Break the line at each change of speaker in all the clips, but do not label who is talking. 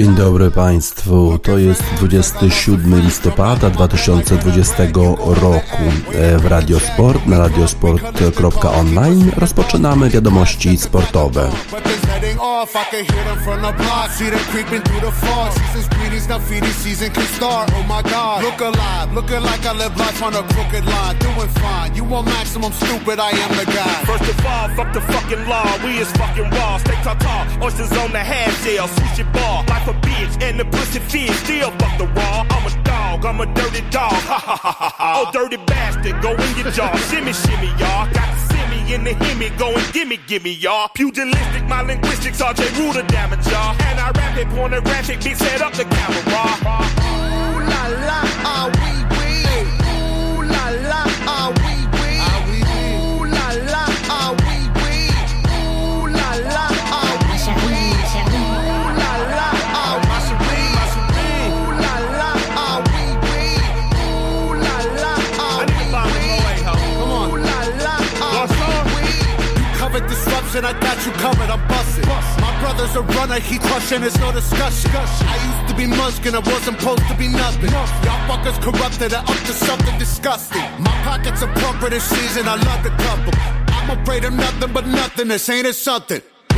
Dzień dobry Państwu. To jest 27 listopada 2020 roku e, w Radiosport na radiosport.online rozpoczynamy wiadomości sportowe. Off. I can hear them from the block. See them creeping through the fog. Season's greetings, now feeding season can start. Oh my God. Look alive, looking like I live life on a crooked line. Doing fine. You want maximum stupid, I am the guy. First of all, fuck the fucking law. We is fucking raw. Stay tall, oysters on the half shell. Sushi bar. Life a bitch and the pussy fish. Still fuck the raw. I'm a dog, I'm a dirty dog. Ha ha ha ha. Oh, dirty bastard, go in your jaw. shimmy, shimmy, y'all. Got in the hemi, going gimme, gimme, y'all. Pugilistic, my linguistics, RJ Ruder damage, y'all. And I rap it, pornographic, bitch, set up the camera. Ooh la la,
and I got you covered, I'm busting. My brother's a runner, he crushing, there's no discussion. I used to be muskin', I wasn't supposed to be nothing. Y'all fuckers corrupted and up to something disgusting. My pockets are plumper this season, I love to couple. I'm afraid of nothing but nothing, this ain't it something.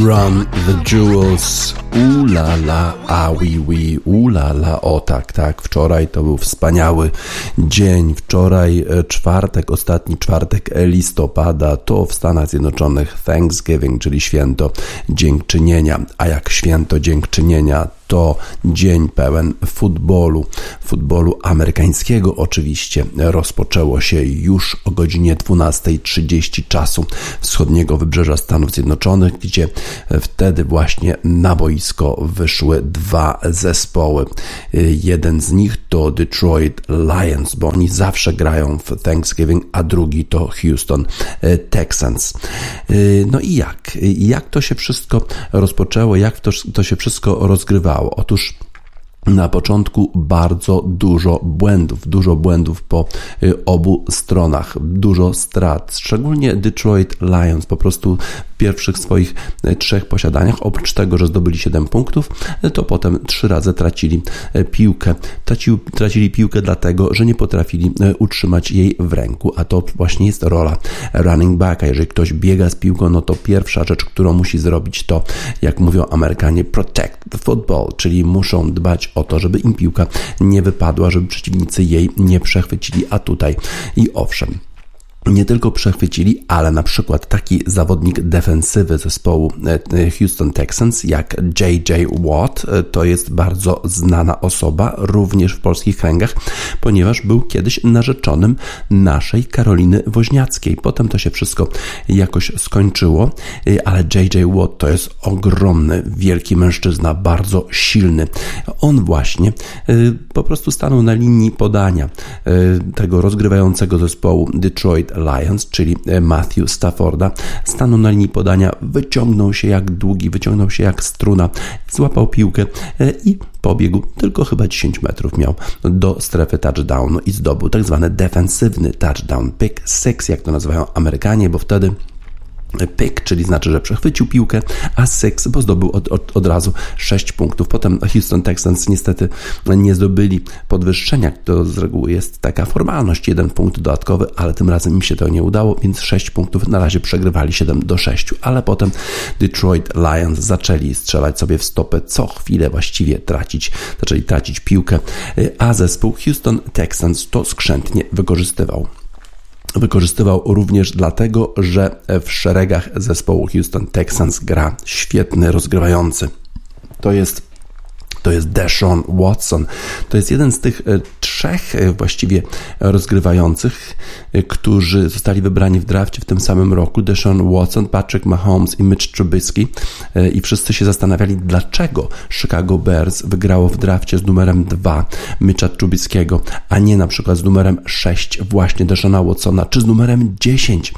Run the Jewels, ulala, a oui oui, ulala, o tak, tak, wczoraj to był wspaniały dzień, wczoraj e, czwartek, ostatni czwartek listopada, to w Stanach Zjednoczonych Thanksgiving, czyli święto dziękczynienia, a jak święto dziękczynienia, to dzień pełen futbolu, futbolu amerykańskiego oczywiście. Rozpoczęło się już o godzinie 12.30 czasu wschodniego wybrzeża Stanów Zjednoczonych, gdzie wtedy właśnie na boisko wyszły dwa zespoły. Jeden z nich to Detroit Lions, bo oni zawsze grają w Thanksgiving, a drugi to Houston Texans. No i jak? Jak to się wszystko rozpoczęło? Jak to, to się wszystko rozgrywało? Otóż na początku bardzo dużo błędów, dużo błędów po y, obu stronach, dużo strat, szczególnie Detroit Lions po prostu pierwszych swoich e, trzech posiadaniach, oprócz tego, że zdobyli 7 punktów, e, to potem trzy razy tracili piłkę. Tracili, tracili piłkę dlatego, że nie potrafili utrzymać jej w ręku, a to właśnie jest rola running backa. Jeżeli ktoś biega z piłką, no to pierwsza rzecz, którą musi zrobić to, jak mówią Amerykanie, protect the football, czyli muszą dbać o to, żeby im piłka nie wypadła, żeby przeciwnicy jej nie przechwycili, a tutaj i owszem nie tylko przechwycili, ale na przykład taki zawodnik defensywy zespołu e, Houston Texans jak JJ Watt e, to jest bardzo znana osoba również w polskich kręgach, ponieważ był kiedyś narzeczonym naszej Karoliny Woźniackiej. Potem to się wszystko jakoś skończyło, e, ale JJ Watt to jest ogromny, wielki mężczyzna, bardzo silny. On właśnie po prostu stanął na linii podania tego rozgrywającego zespołu Detroit Lions, czyli e, Matthew Stafforda, stanął na linii podania, wyciągnął się jak długi, wyciągnął się jak struna, złapał piłkę e, i pobiegł, tylko chyba 10 metrów miał do strefy touchdownu i zdobył tak zwany defensywny touchdown, pick six, jak to nazywają Amerykanie, bo wtedy pick, czyli znaczy, że przechwycił piłkę, a six, bo zdobył od, od, od razu 6 punktów. Potem Houston Texans niestety nie zdobyli podwyższenia, to z reguły jest taka formalność, jeden punkt dodatkowy, ale tym razem im się to nie udało, więc 6 punktów na razie przegrywali 7 do 6, ale potem Detroit Lions zaczęli strzelać sobie w stopę co chwilę właściwie tracić, zaczęli tracić piłkę, a zespół Houston Texans to skrzętnie wykorzystywał wykorzystywał również dlatego, że w szeregach zespołu Houston Texans gra świetny rozgrywający. To jest to jest Deshaun Watson. To jest jeden z tych e, trzech e, właściwie rozgrywających, e, którzy zostali wybrani w drafcie w tym samym roku. Deshaun Watson, Patrick Mahomes i Mitch Trubisky. I wszyscy się zastanawiali, dlaczego Chicago Bears wygrało w drafcie z numerem 2 Mitcha Trubiskiego, a nie na przykład z numerem 6 właśnie Deshauna Watsona, czy z numerem 10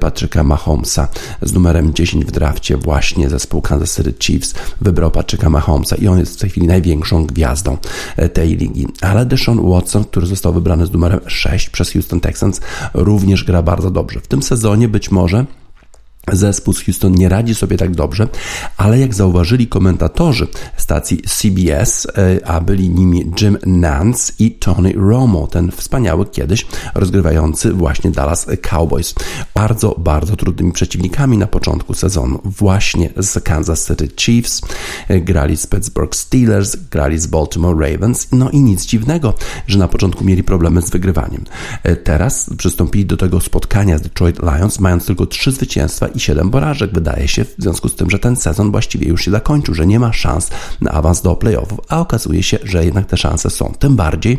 Patricka Mahomesa. Z numerem 10 w drafcie właśnie zespół Kansas City Chiefs wybrał Patricka Mahomesa i on jest w tej chwili największą gwiazdą e, tej ligi. Ale Deshaun Watson, który został wybrany z numerem 6 przez Houston Texans, również gra bardzo dobrze. W tym sezonie być może Zespół z Houston nie radzi sobie tak dobrze, ale jak zauważyli komentatorzy stacji CBS, e, a byli nimi Jim Nance i Tony Romo, ten wspaniały kiedyś rozgrywający właśnie Dallas Cowboys. Bardzo, bardzo trudnymi przeciwnikami na początku sezonu, właśnie z Kansas City Chiefs, e, grali z Pittsburgh Steelers, grali z Baltimore Ravens, no i nic dziwnego, że na początku mieli problemy z wygrywaniem. E, teraz przystąpili do tego spotkania z Detroit Lions, mając tylko trzy zwycięstwa i 7 porażek. Wydaje się w związku z tym, że ten sezon właściwie już się zakończył, że nie ma szans na awans do playoffów, a okazuje się, że jednak te szanse są. Tym bardziej,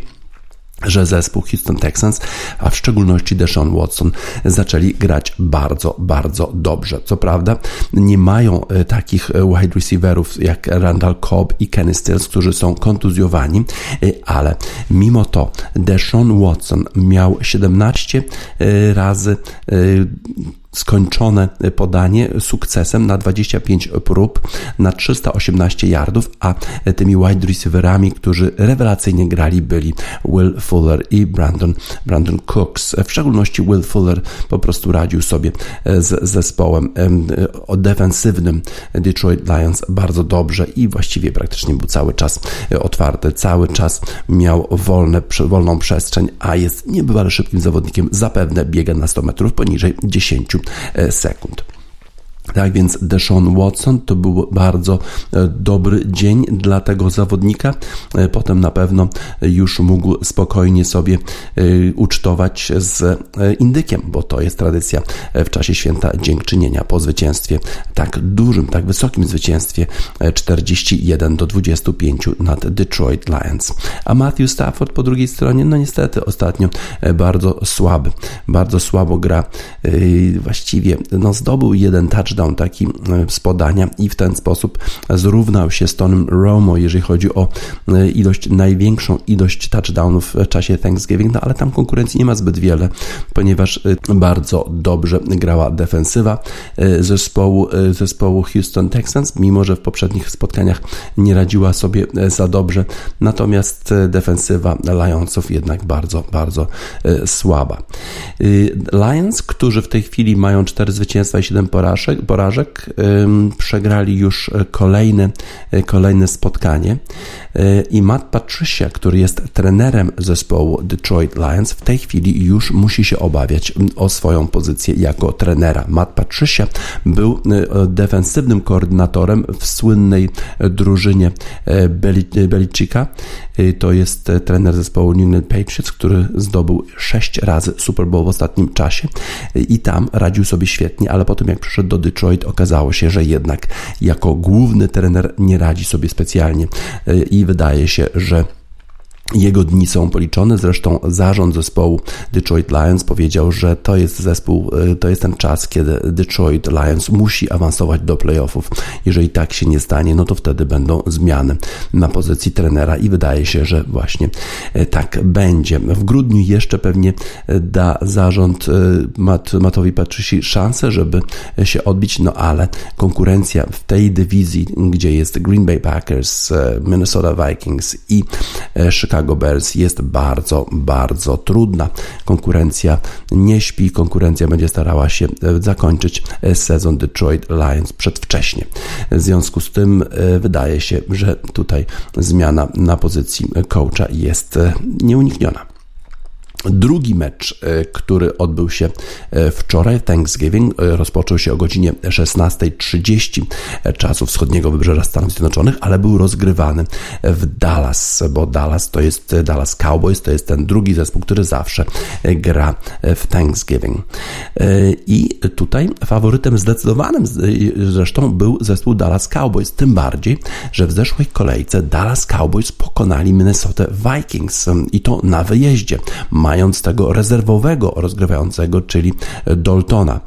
że zespół Houston Texans, a w szczególności Deshaun Watson, zaczęli grać bardzo, bardzo dobrze. Co prawda nie mają e, takich e, wide receiverów jak Randall Cobb i Kenny Stills, którzy są kontuzjowani, e, ale mimo to Deshaun Watson miał 17 razy skończone podanie sukcesem na 25 prób, na 318 yardów, a tymi wide receiverami, którzy rewelacyjnie grali, byli Will Fuller i Brandon, Brandon Cooks. W szczególności Will Fuller po prostu radził sobie z zespołem defensywnym Detroit Lions bardzo dobrze i właściwie praktycznie był cały czas otwarty, cały czas miał wolne, wolną przestrzeń, a jest niebywale szybkim zawodnikiem, zapewne biega na 100 metrów poniżej 10 Äh, second. Tak więc Deshaun Watson to był bardzo e, dobry dzień dla tego zawodnika. E, potem na pewno już mógł spokojnie sobie ucztować z indykiem, bo to jest tradycja w czasie święta dziękczynienia po zwycięstwie, tak dużym, tak wysokim zwycięstwie 41 do 25 nad Detroit Lions. A Matthew Stafford po drugiej stronie, no niestety ostatnio bardzo słaby, bardzo słabo gra. Właściwie no, zdobył jeden touchdown taki e, z podania i w ten sposób zrównał się z Tonym Romo, jeżeli chodzi o e, ilość, największą ilość touchdownów w czasie Thanksgiving, no ale tam konkurencji nie ma zbyt wiele, ponieważ e, bardzo dobrze grała defensywa zespołu, zespołu Houston Texans, mimo że w poprzednich spotkaniach nie radziła sobie za dobrze, natomiast defensywa Lionsów jednak bardzo, bardzo słaba. Lions, którzy w tej chwili mają 4 zwycięstwa i 7 porażek, porażek. Przegrali już kolejne, kolejne spotkanie e, i Matt Patricia, który jest trenerem zespołu Detroit Lions, w tej chwili już musi się obawiać o swoją pozycję jako trenera. Matt Patricia był e, defensywnym koordynatorem w słynnej drużynie e, Belichicka. To jest trener zespołu New England Patriots, który zdobył sześć razy Super Bowl w ostatnim czasie i tam radził sobie świetnie, ale potem jak przyszedł do Detroit okazało się, że jednak jako główny trener nie radzi sobie specjalnie e, i wydaje się, że jego dni są policzone, zresztą zarząd zespołu Detroit Lions powiedział, że to jest zespół, y, to jest ten czas, kiedy Detroit Lions musi awansować do playoffów. Jeżeli tak się nie stanie, no to wtedy będą zmiany na pozycji trenera i wydaje się, że właśnie y, tak będzie. W grudniu jeszcze pewnie y, da zarząd Matt, Mattowi Patrici szansę, żeby się odbić, no ale konkurencja w tej dywizji, gdzie jest Green Bay Packers, Minnesota Vikings i Chicago Chicago Bears jest bardzo, bardzo trudna. Konkurencja nie śpi, konkurencja będzie starała się zakończyć sezon Detroit Lions przedwcześnie. W związku z tym wydaje się, że tutaj zmiana na pozycji coacha jest nieunikniona. Drugi mecz, e, który odbył się e, wczoraj, Thanksgiving, e, rozpoczął się o godzinie 16.30 czasu wschodniego wybrzeża Stanów Zjednoczonych, ale był rozgrywany w Dallas, bo Dallas to jest Dallas Cowboys, to jest ten drugi zespół, który zawsze gra w Thanksgiving. I tutaj faworytem zdecydowanym zresztą był zespół Dallas Cowboys, tym bardziej, że w zeszłej kolejce Dallas Cowboys pokonali Minnesota Vikings i to na wyjeździe mając tego rezerwowego rozgrywającego, czyli Daltona.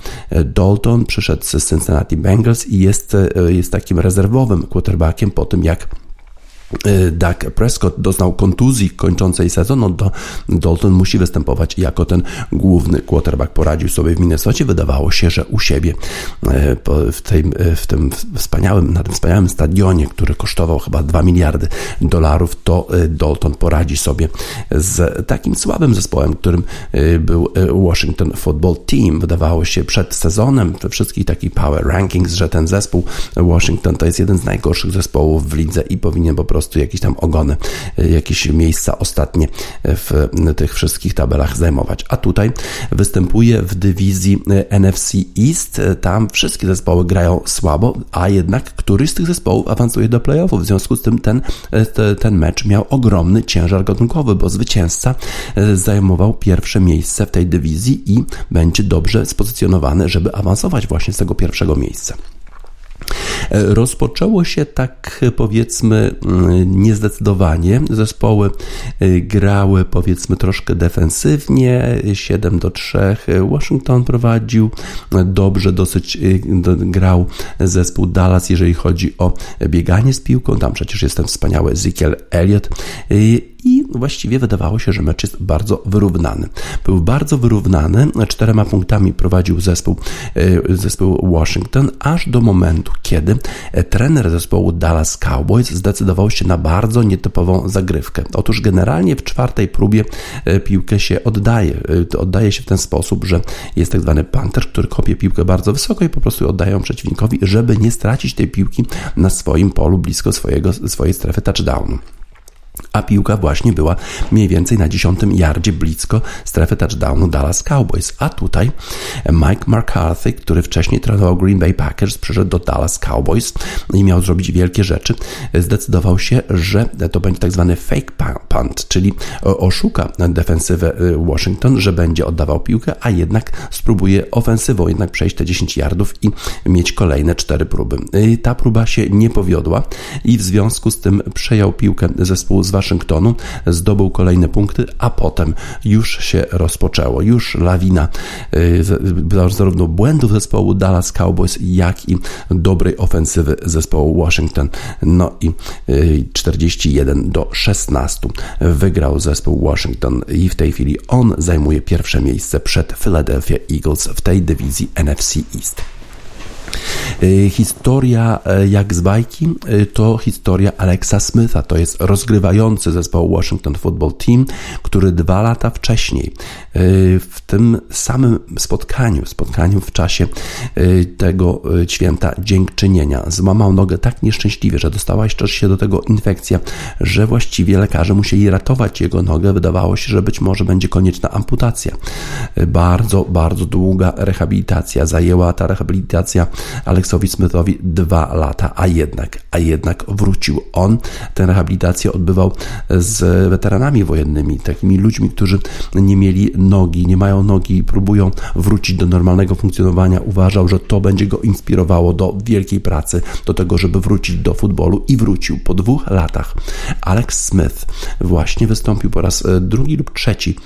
Dalton przyszedł z Cincinnati Bengals i jest, jest takim rezerwowym quarterbackiem po tym, jak Dak Prescott doznał kontuzji kończącej sezon, no to Dalton musi występować jako ten główny quarterback. Poradził sobie w Minnesocie. Wydawało się, że u siebie y, w tym, y, w tym wspaniałym, na tym wspaniałym stadionie, który kosztował chyba 2 miliardy dolarów, to Dalton poradzi sobie z takim słabym zespołem, którym był Washington Football Team. Wydawało się przed sezonem we wszystkich takich power rankings, że ten zespół Washington to jest jeden z najgorszych zespołów w lidze i powinien po prostu prostu jakieś tam ogony, y, jakieś miejsca ostatnie w tych wszystkich tabelach zajmować. A tutaj występuje w dywizji y, NFC East. Tam wszystkie zespoły grają słabo, a jednak któryś z tych zespołów awansuje do playoffów. W związku z tym ten, y, ten mecz miał ogromny ciężar gatunkowy, bo zwycięzca zajmował pierwsze miejsce w tej dywizji i będzie dobrze spozycjonowany, żeby awansować właśnie z tego pierwszego miejsca. Rozpoczęło się tak powiedzmy mm, niezdecydowanie. Zespoły y, grały powiedzmy troszkę defensywnie, 7 do 3. Washington prowadził dobrze, dosyć y, grał zespół Dallas, jeżeli chodzi o bieganie z piłką. Tam przecież jest ten wspaniały Ezekiel Elliott y, i właściwie wydawało się, że mecz jest bardzo wyrównany. Był bardzo wyrównany, czterema punktami prowadził zespół, e, zespół Washington, aż do momentu, kiedy e, trener zespołu Dallas Cowboys zdecydował się na bardzo nietypową zagrywkę. Otóż generalnie w czwartej próbie e, piłkę się oddaje. Oddaje się w ten sposób, że jest tak zwany punter, który kopie piłkę bardzo wysoko i po prostu oddaje ją przeciwnikowi, żeby nie stracić tej piłki na swoim polu blisko swojego, swojej strefy touchdownu a piłka właśnie była mniej więcej na dziesiątym yardzie blisko strefy touchdownu Dallas Cowboys. A tutaj Mike McCarthy, który wcześniej trenował Green Bay Packers, przyszedł do Dallas Cowboys i miał zrobić wielkie rzeczy. Zdecydował się, że to będzie tak zwany fake punt, czyli oszuka defensywę y, Washington, że będzie oddawał piłkę, a jednak spróbuje ofensywą jednak przejść te 10 yardów i mieć kolejne cztery próby. Y, ta próba się nie powiodła i w związku z tym przejął piłkę zespół z Waszyngtonu, zdobył kolejne punkty, a potem już się rozpoczęło. Już lawina y, zarówno błędów zespołu Dallas Cowboys, jak i dobrej ofensywy zespołu Washington. No i 41 y, do 16 wygrał zespół Washington i w tej chwili on zajmuje pierwsze miejsce przed Philadelphia Eagles w tej dywizji NFC East. Y, historia e, jak z bajki y, to historia Alexa Smitha, to jest rozgrywający zespołu Washington Football Team, który dwa lata wcześniej y, w tym samym spotkaniu, spotkaniu w czasie tego święta dziękczynienia złamał nogę tak nieszczęśliwie, że dostała jeszcze się do tego infekcja, że właściwie lekarze musieli ratować jego nogę. Wydawało się, że być może będzie konieczna amputacja. Bardzo, bardzo długa rehabilitacja zajęła ta rehabilitacja Aleksowi Smithowi dwa lata, a jednak, a jednak wrócił. On tę rehabilitację odbywał z weteranami wojennymi, takimi ludźmi, którzy nie mieli nogi, nie mają nogi i próbują wrócić do normalnego funkcjonowania. Uważał, że to będzie go inspirowało do wielkiej pracy, do tego, żeby wrócić do futbolu i wrócił po dwóch latach. Alex Smith właśnie wystąpił po raz drugi lub trzeci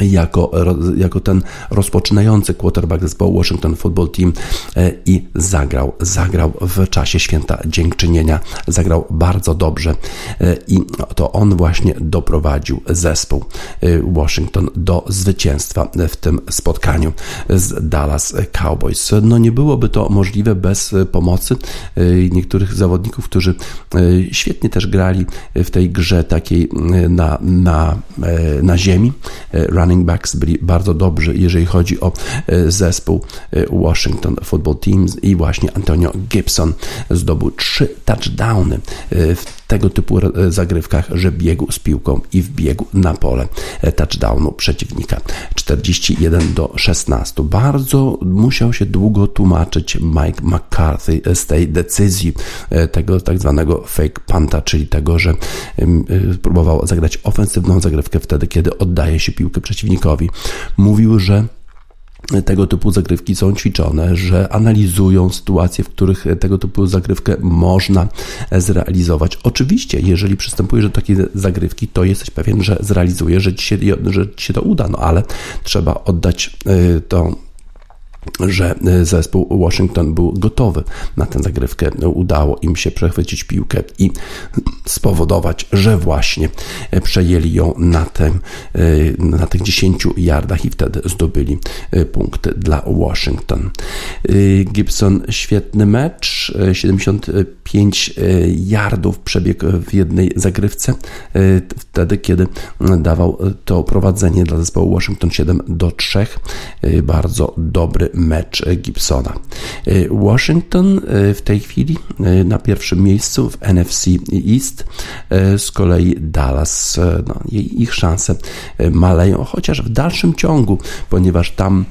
jako, jako ten rozpoczynający quarterback zespołu Washington Football Team e, i zagrał, zagrał w czasie święta dziękczynienia, zagrał bardzo dobrze e, i to on właśnie doprowadził zespół e, Washington do zwycięstwa w tym spotkaniu z Dallas Cowboys. No nie byłoby to możliwe bez pomocy niektórych zawodników, którzy świetnie też grali w tej grze takiej na, na, na ziemi running backs byli bardzo dobrzy, jeżeli chodzi o e, zespół e, Washington Football Teams i właśnie Antonio Gibson zdobył trzy touchdowny e, w tego typu zagrywkach, że biegł z piłką i wbiegł na pole touchdownu przeciwnika. 41 do 16. Bardzo musiał się długo tłumaczyć Mike McCarthy z tej decyzji tego tak zwanego fake panta, czyli tego, że próbował zagrać ofensywną zagrywkę wtedy, kiedy oddaje się piłkę przeciwnikowi. Mówił, że tego typu zagrywki są ćwiczone, że analizują sytuacje, w których tego typu zagrywkę można zrealizować. Oczywiście, jeżeli przystępujesz do takiej zagrywki, to jesteś pewien, że zrealizujesz, że ci się, że ci się to uda, no ale trzeba oddać y, tą że e, zespół Washington był gotowy na tę zagrywkę. Udało im się przechwycić piłkę i spowodować, że właśnie przejęli ją na, tym, e, na tych 10 yardach i wtedy zdobyli e, punkty dla Washington. Gibson świetny mecz, 75 yardów przebiegł w jednej zagrywce, wtedy kiedy dawał to prowadzenie dla zespołu Washington 7 do 3. Bardzo dobry mecz Gibsona. Y, Washington y, w tej chwili y, na pierwszym miejscu w NFC East, z kolei Dallas, no, ich szanse maleją, chociaż w dalszym ciągu, ponieważ tam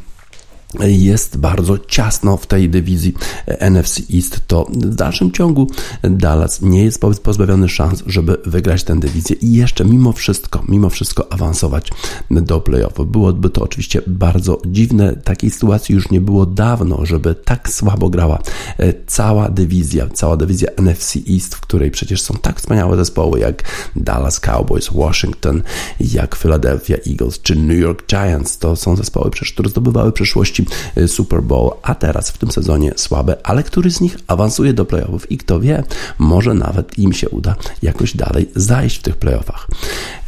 jest bardzo ciasno w tej dywizji NFC East, to w dalszym ciągu Dallas nie jest pozbawiony szans, żeby wygrać tę dywizję i jeszcze mimo wszystko, mimo wszystko awansować do playoffów. Byłoby to oczywiście bardzo dziwne. Takiej sytuacji już nie było dawno, żeby tak słabo grała e, cała dywizja, cała dywizja NFC East, w której przecież są tak wspaniałe zespoły jak Dallas Cowboys, Washington, jak Philadelphia Eagles czy New York Giants. To są zespoły, przecież, które zdobywały w przeszłości Y, Super Bowl, a teraz w tym sezonie słabe, ale który z nich awansuje do playoffów i kto wie, może nawet im się uda jakoś dalej zajść w tych playoffach.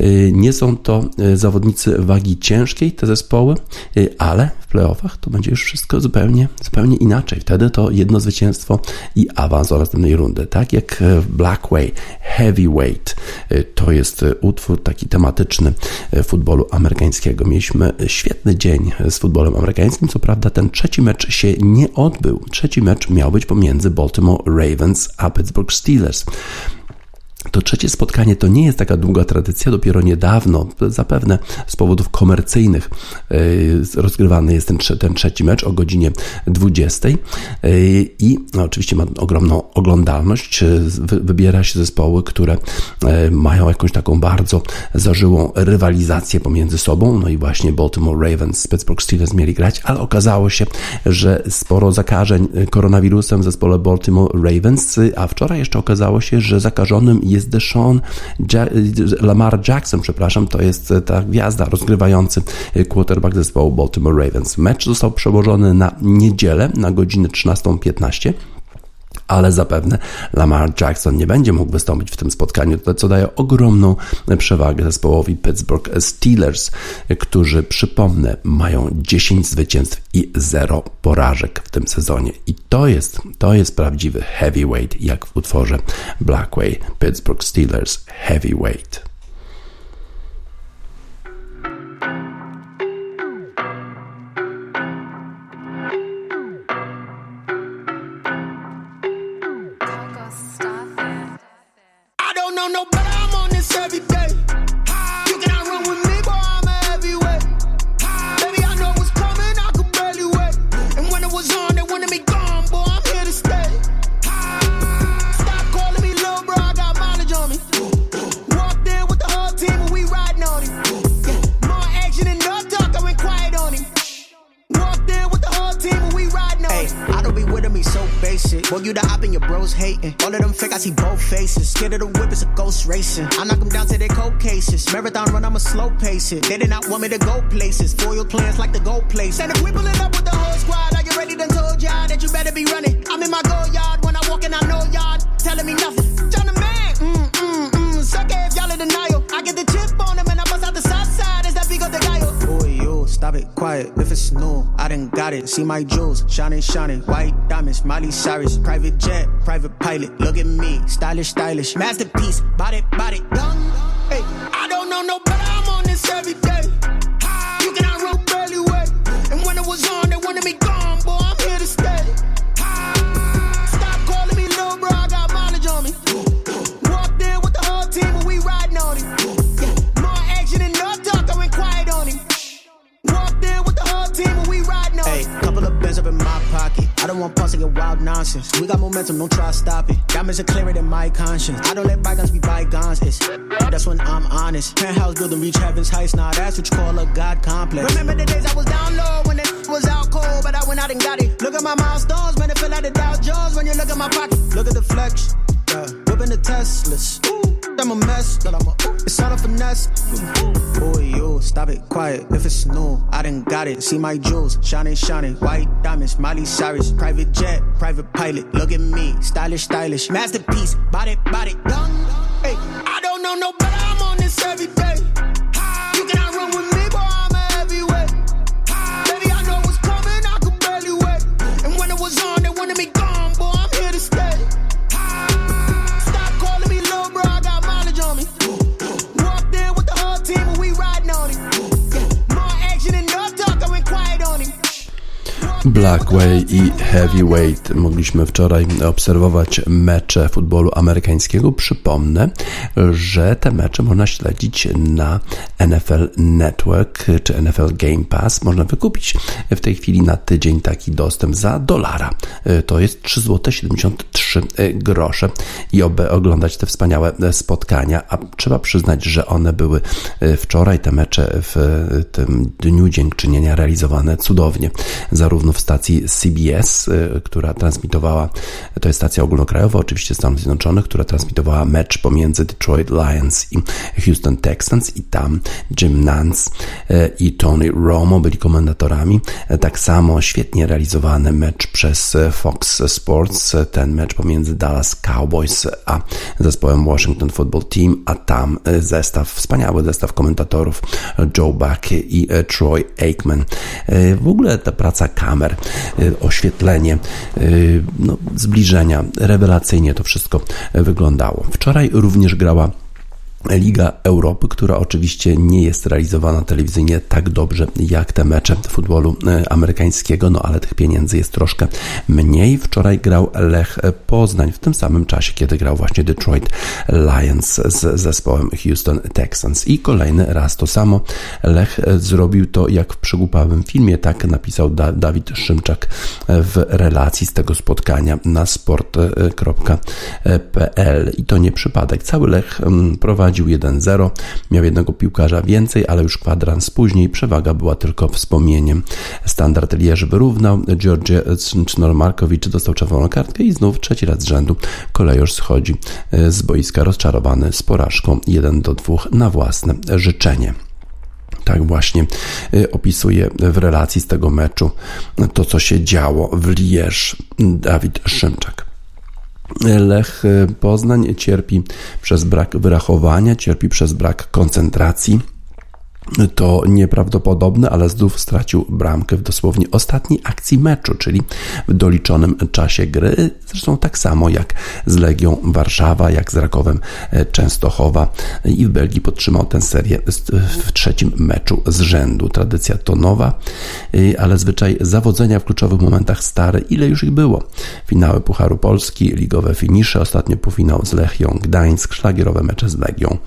Y, nie są to y, zawodnicy wagi ciężkiej, te zespoły, ale w playoffach to będzie już wszystko zupełnie, zupełnie inaczej. Wtedy to jedno zwycięstwo i awans do następnej rundy. Tak jak Blackway, Heavyweight, to jest utwór taki tematyczny futbolu amerykańskiego. Mieliśmy świetny dzień z futbolem amerykańskim, co prawda ten trzeci mecz się nie odbył. Trzeci mecz miał być pomiędzy Baltimore Ravens a Pittsburgh Steelers. To trzecie spotkanie to nie jest taka długa tradycja, dopiero niedawno, zapewne z powodów komercyjnych, e, rozgrywany jest ten, ten trzeci mecz o godzinie 20 e, i no, oczywiście ma ogromną oglądalność. E, wybiera się zespoły, które mają jakąś taką bardzo zażyłą rywalizację pomiędzy sobą. No i właśnie Baltimore Ravens z Pittsburgh Steelers mieli grać, ale okazało się, że sporo zakażeń koronawirusem w zespole Baltimore Ravens, a wczoraj jeszcze okazało się, że zakażonym jest jest Deshaun ja Lamar Jackson, przepraszam, to jest ta gwiazda rozgrywający quarterback zespołu Baltimore Ravens. Mecz został przełożony na niedzielę na godzinę 13.15 ale zapewne Lamar Jackson nie będzie mógł wystąpić w tym spotkaniu, co daje ogromną przewagę zespołowi Pittsburgh Steelers, którzy, przypomnę, mają 10 zwycięstw i 0 porażek w tym sezonie. I to jest, to jest prawdziwy heavyweight, jak w utworze Blackway Pittsburgh Steelers Heavyweight.
They did not want me to go places. Foil plans like the go place. And if we pull it up with the whole squad, are you ready? Done told y'all that you better be running. I'm in my go yard when I walk in, I know y'all telling me nothing. John the man, mm, mm, mm. Suck it if y'all in denial. I get the chip on them and I bust out the south side. Is that Vigo the guy? Stop it, quiet. If it's new, I done got it. See my jewels, shining, shining. White diamonds, Miley Cyrus. Private jet, private pilot. Look at me, stylish, stylish. Masterpiece, body, body, done. Hey, I don't don't want pause to get wild nonsense. We got momentum, don't try to stop it. Diamonds are clearer than my conscience. I don't let bygones be bygones. It's that's when I'm honest. Penthouse building reach heaven's heights. Now that's what you call a god complex. Remember the days I was down low when it was out cold, but I went out and got it. Look at my milestones, man, it feel like the Dow Jones when you look at my pocket. Look at the flex, yeah. Whipping the Teslas. I'm a mess, but I'm a, it's all a finesse. Boy, you stop it, quiet. If it's new, I done got it. See my jewels, shining, shining. White diamonds, Miley Cyrus. Private jet, private pilot. Look at me, stylish, stylish. Masterpiece, body, body, done. Hey, I don't know no better.
Blackway i Heavyweight. Mogliśmy wczoraj obserwować mecze futbolu amerykańskiego. Przypomnę, że te mecze można śledzić na NFL Network czy NFL Game Pass. Można wykupić w tej chwili na tydzień taki dostęp za dolara. To jest 3 zł 73 grosze i oglądać te wspaniałe spotkania, a trzeba przyznać, że one były wczoraj, te mecze w tym Dniu Dziękczynienia realizowane cudownie, zarówno w stacji CBS, która transmitowała, to jest stacja ogólnokrajowa, oczywiście Stanów Zjednoczonych, która transmitowała mecz pomiędzy Detroit Lions i Houston Texans i tam Jim Nance i Tony Romo byli komentatorami. Tak samo świetnie realizowany mecz przez Fox Sports, ten mecz pomiędzy Dallas Cowboys a zespołem Washington Football Team, a tam zestaw, wspaniały zestaw komentatorów Joe Buck i Troy Aikman. W ogóle ta praca kamer, oświetlenie, no, zbliżenia, rewelacyjnie to wszystko wyglądało. Wczoraj również grała Liga Europy, która oczywiście nie jest realizowana telewizyjnie tak dobrze jak te mecze futbolu amerykańskiego, no ale tych pieniędzy jest troszkę mniej. Wczoraj grał Lech Poznań w tym samym czasie, kiedy grał właśnie Detroit Lions z zespołem Houston Texans. I kolejny raz to samo. Lech zrobił to jak w przygłupawym filmie, tak napisał da Dawid Szymczak w relacji z tego spotkania na sport.pl. I to nie przypadek. Cały Lech prowadzi prowadził 1-0, miał jednego piłkarza więcej, ale już kwadrans później przewaga była tylko wspomnieniem. Standard Lierz wyrównał, Georgie Cznormarkowicz dostał czerwoną kartkę i znów trzeci raz z rzędu kolejorz schodzi z boiska rozczarowany z porażką 1 do 2 na własne życzenie. Tak właśnie opisuje w relacji z tego meczu to, co się działo w Lierz Dawid Szymczak. Lech Poznań cierpi przez brak wyrachowania, cierpi przez brak koncentracji. To nieprawdopodobne, ale znów stracił bramkę w dosłownie ostatniej akcji meczu, czyli w doliczonym czasie gry. Zresztą tak samo jak z Legią Warszawa, jak z Rakowem Częstochowa i w Belgii podtrzymał tę serię w trzecim meczu z rzędu. Tradycja to nowa, ale zwyczaj zawodzenia w kluczowych momentach stary. Ile już ich było? Finały Pucharu Polski, ligowe finisze, ostatnio półfinał z Lechią Gdańsk, szlagierowe mecze z Legią.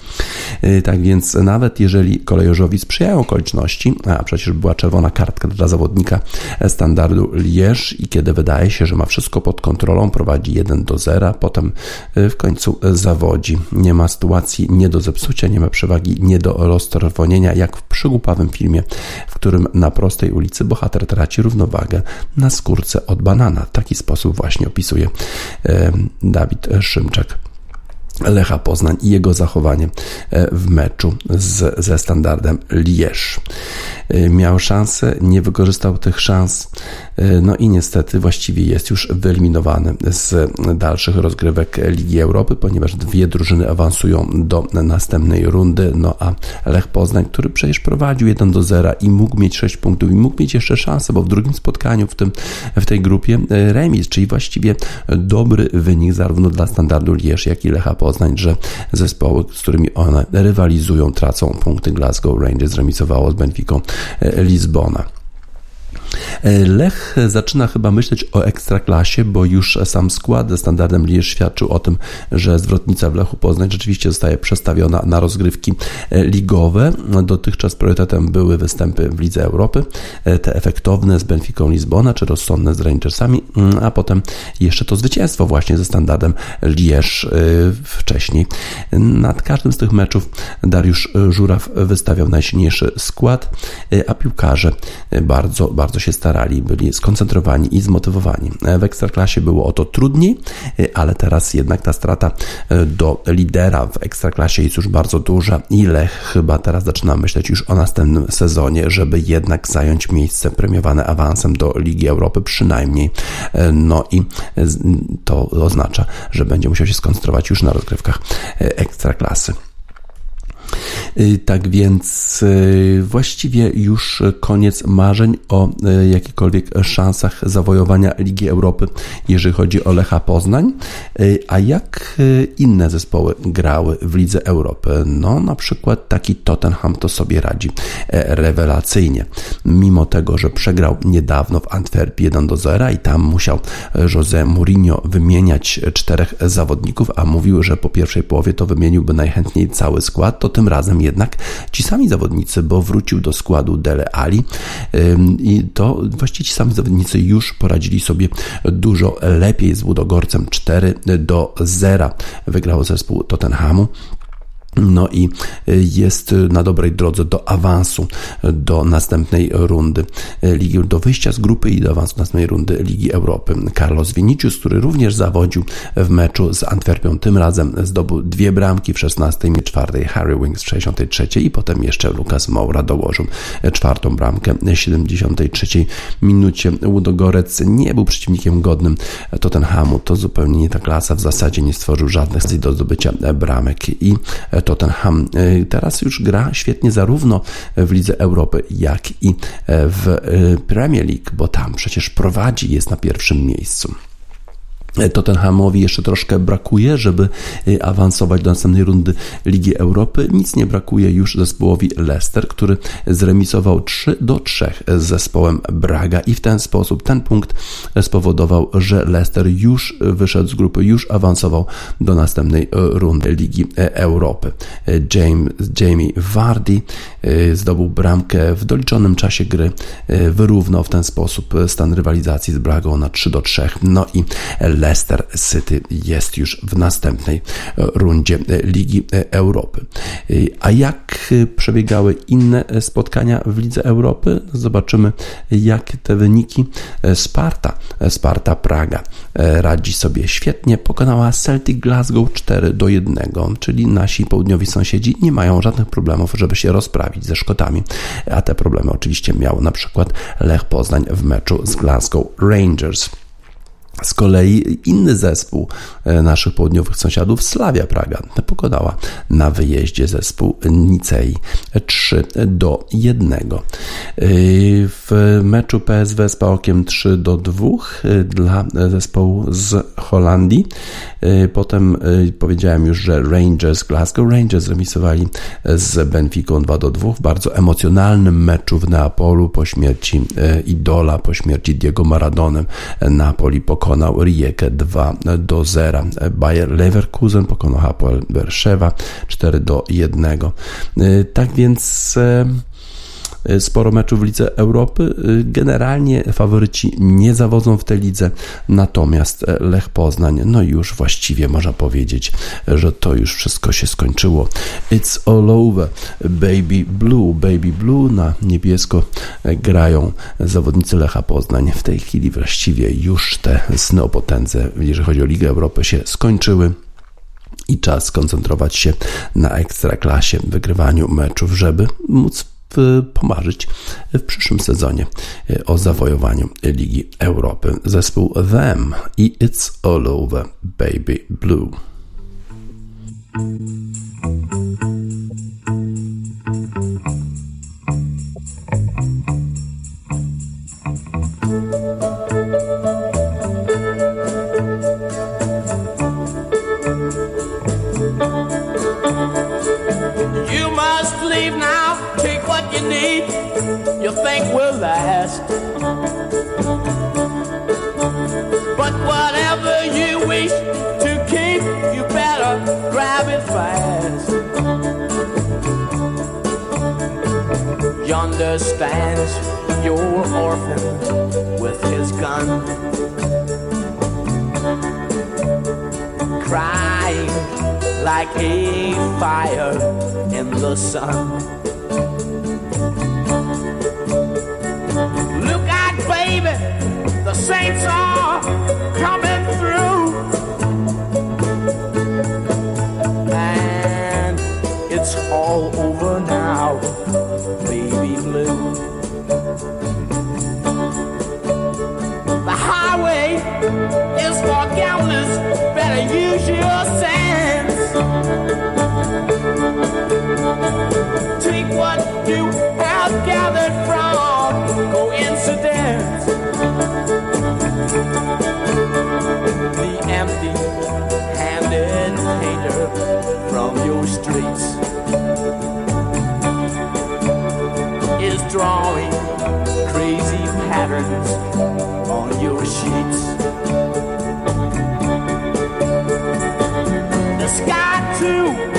Tak więc nawet jeżeli kolejorzowi sprzyjają okoliczności, a przecież była czerwona kartka dla zawodnika standardu Lierz i kiedy wydaje się, że ma wszystko pod kontrolą, prowadzi 1 do 0, potem w końcu zawodzi. Nie ma sytuacji nie do zepsucia, nie ma przewagi nie do roztrwonienia, jak w przygłupawym filmie, w którym na prostej ulicy bohater traci równowagę na skórce od banana. Taki sposób właśnie opisuje Dawid Szymczak. Lecha Poznań i jego zachowanie e, w meczu z, ze standardem Lierz. E, miał szansę, nie wykorzystał tych szans, e, no i niestety właściwie jest już wyeliminowany z dalszych rozgrywek Ligi Europy, ponieważ dwie drużyny awansują do następnej rundy, no a Lech Poznań, który przecież prowadził 1 do 0 i mógł mieć 6 punktów i mógł mieć jeszcze szansę, bo w drugim spotkaniu w, tym, w tej grupie remis, czyli właściwie dobry wynik zarówno dla standardu Lierz, jak i Lecha Poznań że zespoły, z którymi one rywalizują, tracą punkty. Glasgow Rangers remisowało z Benfica Lizbona. E, Lech zaczyna chyba myśleć o ekstraklasie, bo już sam skład ze standardem Liège świadczył o tym, że zwrotnica w Lechu Poznań rzeczywiście zostaje przestawiona na rozgrywki e, ligowe. Dotychczas priorytetem były występy w Lidze Europy, e, te efektowne z Benficą Lizbona, czy rozsądne z Rangersami, mm, a potem jeszcze to zwycięstwo właśnie ze standardem Liège wcześniej. Nad każdym z tych meczów Dariusz Żuraw wystawiał najsilniejszy skład, a piłkarze bardzo, bardzo bardzo się starali, byli skoncentrowani i zmotywowani. W Ekstraklasie było o to trudniej, ale teraz jednak ta strata e, do lidera w Ekstraklasie jest już bardzo duża i Lech chyba teraz zaczyna myśleć już o następnym sezonie, żeby jednak zająć miejsce premiowane awansem do Ligi Europy przynajmniej. E, no i to oznacza, że będzie musiał się skoncentrować już na rozgrywkach e, Ekstraklasy. Y, tak więc y, właściwie już koniec marzeń o y, jakichkolwiek szansach zawojowania Ligi Europy, jeżeli chodzi o Lecha Poznań. A jak inne zespoły grały w Lidze Europy? No, na przykład taki Tottenham to sobie radzi e, rewelacyjnie. Mimo tego, że przegrał niedawno w Antwerpii 1 do 0 i tam musiał Jose Mourinho wymieniać czterech zawodników, a mówił, że po pierwszej połowie to wymieniłby najchętniej cały skład, to tym razem jednak ci sami zawodnicy, bo wrócił do składu Dele Ali i to właściwie ci sami zawodnicy już poradzili sobie dużo lepiej z Łudogorcem 4 do 0 wygrał zespół Tottenhamu. No i y, jest na dobrej drodze do awansu do następnej rundy Ligi, do wyjścia z grupy i do awansu następnej rundy Ligi Europy. Carlos Vinicius, który również zawodził w meczu z Antwerpią, tym razem zdobył dwie bramki w 16 i 4, Harry Wings w 63 i potem jeszcze Lukas Moura dołożył czwartą bramkę w 73 minucie. Łudogorec nie był przeciwnikiem godnym Tottenhamu, to zupełnie nie ta klasa, w zasadzie nie stworzył żadnych do zdobycia bramek i Tottenham y, teraz już gra świetnie zarówno w Lidze Europy, jak i w y, Premier League, bo tam przecież prowadzi, jest na pierwszym miejscu. Tottenhamowi jeszcze troszkę brakuje, żeby y, awansować do następnej rundy Ligi Europy. Nic nie brakuje już zespołowi Leicester, który zremisował 3 do 3 z zespołem Braga i w ten sposób ten punkt spowodował, że Leicester już wyszedł z grupy, już awansował do następnej rundy Ligi Europy. James, Jamie Vardy y, zdobył bramkę w doliczonym czasie gry, y, wyrównał w ten sposób stan rywalizacji z Bragą na 3 do 3. No i Leicester City jest już w następnej e, rundzie e, Ligi e, Europy. A jak przebiegały inne spotkania w Lidze Europy? Zobaczymy, jak te wyniki Sparta, Sparta Praga radzi sobie świetnie. Pokonała Celtic Glasgow 4 do 1, czyli nasi południowi sąsiedzi nie mają żadnych problemów, żeby się rozprawić ze Szkotami. A te problemy oczywiście miał na przykład Lech Poznań w meczu z Glasgow Rangers. Z kolei inny zespół e, naszych południowych sąsiadów, Slavia Praga, pokonała na wyjeździe zespół Nicei 3 do 1. E, w meczu PSW z Paokiem 3 do 2 e, dla zespołu z Holandii. Potem powiedziałem już, że Rangers, Glasgow Rangers remisowali z Benficą 2 do 2 w bardzo emocjonalnym meczu w Neapolu po śmierci idola, po śmierci Diego Maradonem. Napoli pokonał
pokonał Rijeka 2 do 0. Bayer Leverkusen pokonał Hapoel Berszewa 4 do 1. Tak więc sporo meczów w Lidze Europy. E, generalnie faworyci nie zawodzą w tej lidze, natomiast e, Lech Poznań, no już właściwie można powiedzieć, że to już wszystko się skończyło. It's all over. Baby Blue, Baby Blue na niebiesko grają zawodnicy Lecha Poznań. W tej chwili właściwie już te sny o potędze, jeżeli chodzi o Ligę Europy, się skończyły i czas skoncentrować się na ekstraklasie, wygrywaniu meczów, żeby móc pomarzyć w przyszłym sezonie e, o zawojowaniu Ligi Europy. Zespół Them i It's All Over Baby Blue. Last. But whatever you wish to keep, you better grab it fast. Yonder stands your orphan with his gun. Crying like a fire in the sun. Saints are The empty handed painter from your streets is drawing crazy patterns on your sheets. The sky, too,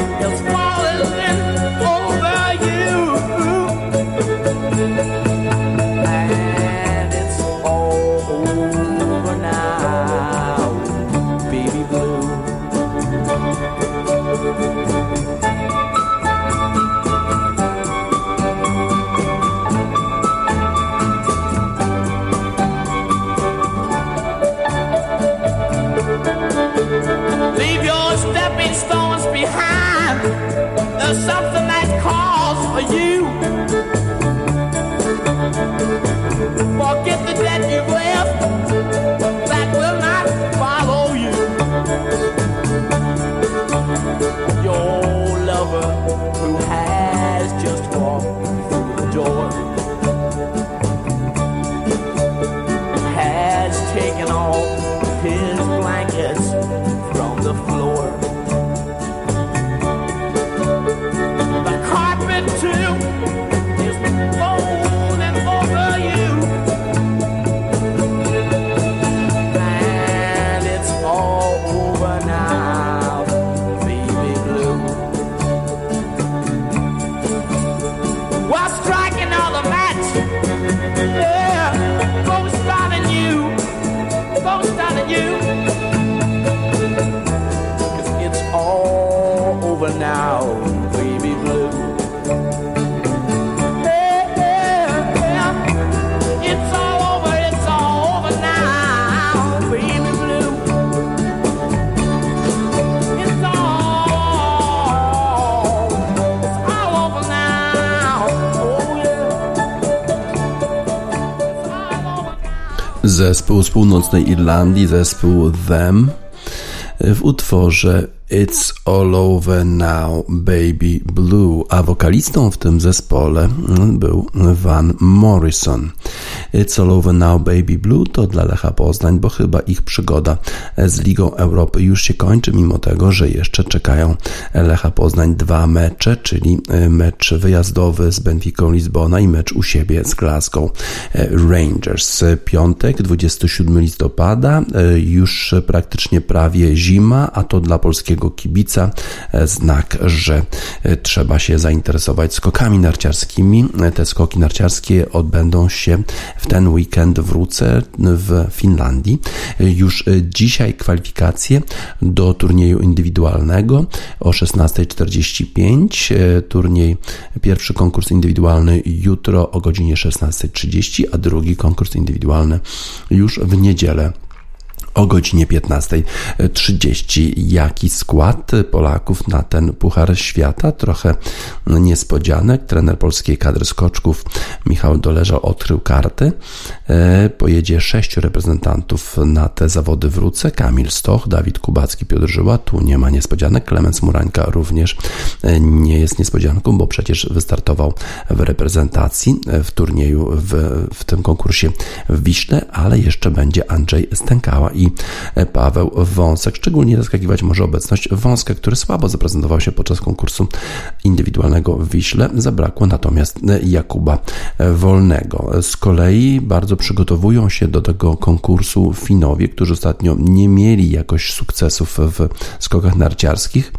zespół z północnej Irlandii, zespół Them w utworze It's All Over Now Baby Blue, a wokalistą w tym zespole był Van Morrison.
It's All Over Now Baby Blue to dla Lecha Poznań, bo chyba ich przygoda z Ligą Europy już się kończy, mimo tego, że jeszcze czekają Lecha Poznań dwa mecze, czyli mecz wyjazdowy z Benficą Lizbona i mecz u siebie z Glasgow Rangers. Piątek, 27 listopada, już praktycznie prawie zima, a to dla polskiego kibica znak, że trzeba się zainteresować skokami narciarskimi. Te skoki narciarskie odbędą się w ten weekend wrócę w Finlandii. Już dzisiaj kwalifikacje do turnieju indywidualnego o 16.45. Turniej, pierwszy konkurs indywidualny jutro o godzinie 16.30, a drugi konkurs indywidualny już w niedzielę o godzinie 15.30. Jaki skład Polaków na ten Puchar Świata? Trochę niespodzianek. Trener polskiej kadry skoczków Michał Doleża odkrył karty. E, pojedzie sześciu reprezentantów na te zawody wrócę. Kamil Stoch, Dawid Kubacki, Piotr Żyła. Tu nie ma niespodzianek. Klemens Murańka również e, nie jest niespodzianką, bo przecież wystartował w reprezentacji e, w turnieju w, w tym konkursie w Wiśle, ale jeszcze będzie Andrzej Stękała i Paweł Wąsek. Szczególnie zaskakiwać może obecność Wąska, który słabo zaprezentował się podczas konkursu indywidualnego w Wiśle. Zabrakło natomiast Jakuba Wolnego. Z kolei bardzo przygotowują się do tego konkursu Finowie, którzy ostatnio nie mieli jakoś sukcesów w skokach narciarskich.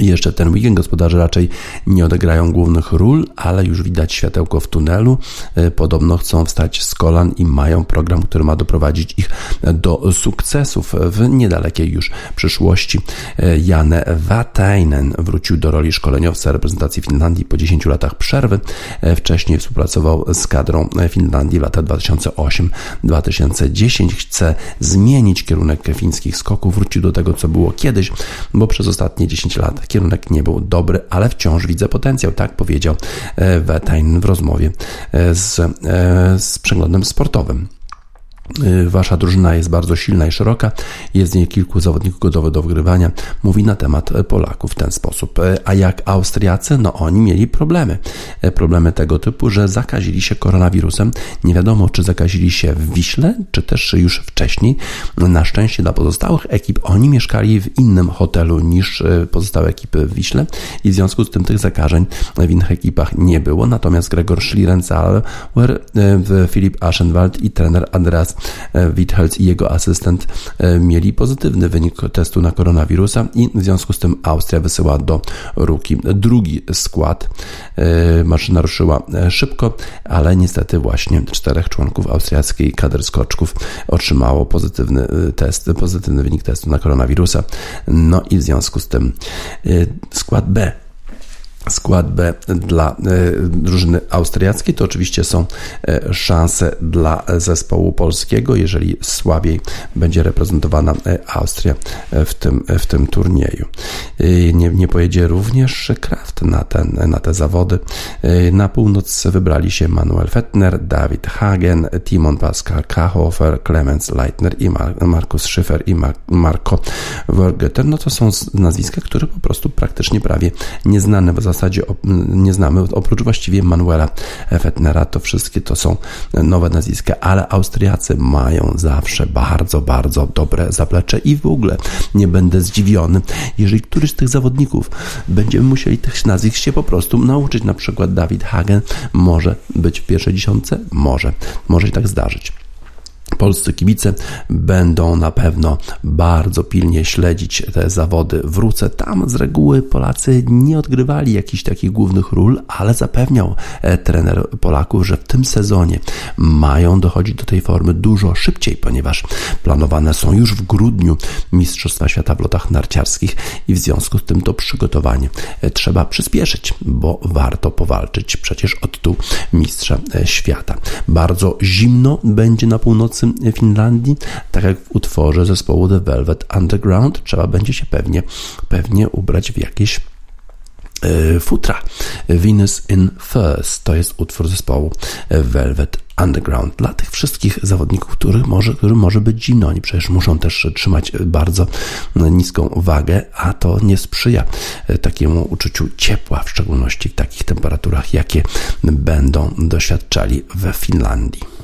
Jeszcze ten weekend gospodarze raczej nie odegrają głównych ról, ale już widać światełko w tunelu. E, podobno chcą wstać z kolan i mają program, który ma doprowadzić ich do sukcesów w niedalekiej już przyszłości. E, Janne Vatainen wrócił do roli szkoleniowca reprezentacji Finlandii po 10 latach przerwy. E, wcześniej współpracował z kadrą Finlandii w latach 2008-2010. Chce zmienić kierunek fińskich skoków, wrócił do tego, co było kiedyś, bo przez ostatnie 10 lat kierunek nie był dobry, ale wciąż widzę potencjał, tak powiedział Wetain w rozmowie e, z, e, z przeglądem sportowym. Y, wasza drużyna jest bardzo silna i szeroka, jest w niej kilku zawodników gotowych do wygrywania. Mówi na temat Polaków w ten sposób. Y, a jak Austriacy? No oni mieli problemy. Y, problemy tego typu, że zakazili się koronawirusem. Nie wiadomo, czy zakazili się w Wiśle, czy też już wcześniej. Na szczęście dla pozostałych ekip oni mieszkali w innym hotelu niż pozostałe ekipy w Wiśle i w związku z tym tych zakażeń w innych ekipach nie było. Natomiast Gregor Schlierenzauer, Filip Aschenwald i trener Andreas E, Withelz i jego asystent e, mieli pozytywny wynik testu na koronawirusa i w związku z tym Austria wysyła do Ruki drugi skład. E, maszyna ruszyła szybko, ale niestety właśnie czterech członków austriackiej kadry skoczków otrzymało pozytywny test, pozytywny wynik testu na koronawirusa. No i w związku z tym skład B skład B dla e, drużyny austriackiej. To oczywiście są e, szanse dla zespołu polskiego, jeżeli słabiej będzie reprezentowana e, Austria w tym, w tym turnieju. Nie, nie pojedzie również Kraft na, ten, na te zawody. Na północ wybrali się Manuel Fettner, David Hagen, Timon Pascal Kahofer, Clemens Leitner i Markus Schiffer i Marco Wörgeter. No to są nazwiska, które po prostu praktycznie prawie nieznane w zasadzie nie znamy, oprócz właściwie Manuela Fettnera, to wszystkie to są nowe nazwiska, ale Austriacy mają zawsze bardzo, bardzo dobre zaplecze i w ogóle nie będę zdziwiony, jeżeli któryś z tych zawodników będziemy musieli tych nazwisk się po prostu nauczyć, na przykład David Hagen może być w pierwszej dziesiątce, może, może się tak zdarzyć. Polscy kibice będą na pewno bardzo pilnie śledzić te zawody. Wrócę tam z reguły Polacy nie odgrywali jakichś takich głównych ról, ale zapewniał e, trener Polaków, że w tym sezonie mają dochodzić do tej formy dużo szybciej, ponieważ planowane są już w grudniu Mistrzostwa Świata w lotach narciarskich i w związku z tym to przygotowanie e, trzeba przyspieszyć, bo warto powalczyć przecież od tu Mistrza e, Świata. Bardzo zimno będzie na północy Finlandii, tak jak w utworze zespołu The Velvet Underground, trzeba będzie się pewnie, pewnie ubrać w jakieś e, futra. Venus in Furs to jest utwór zespołu Velvet Underground. Dla tych wszystkich zawodników, których może, którym może być zimno, oni przecież muszą też trzymać bardzo niską wagę, a to nie sprzyja takiemu uczuciu ciepła, w szczególności w takich temperaturach, jakie będą doświadczali we Finlandii.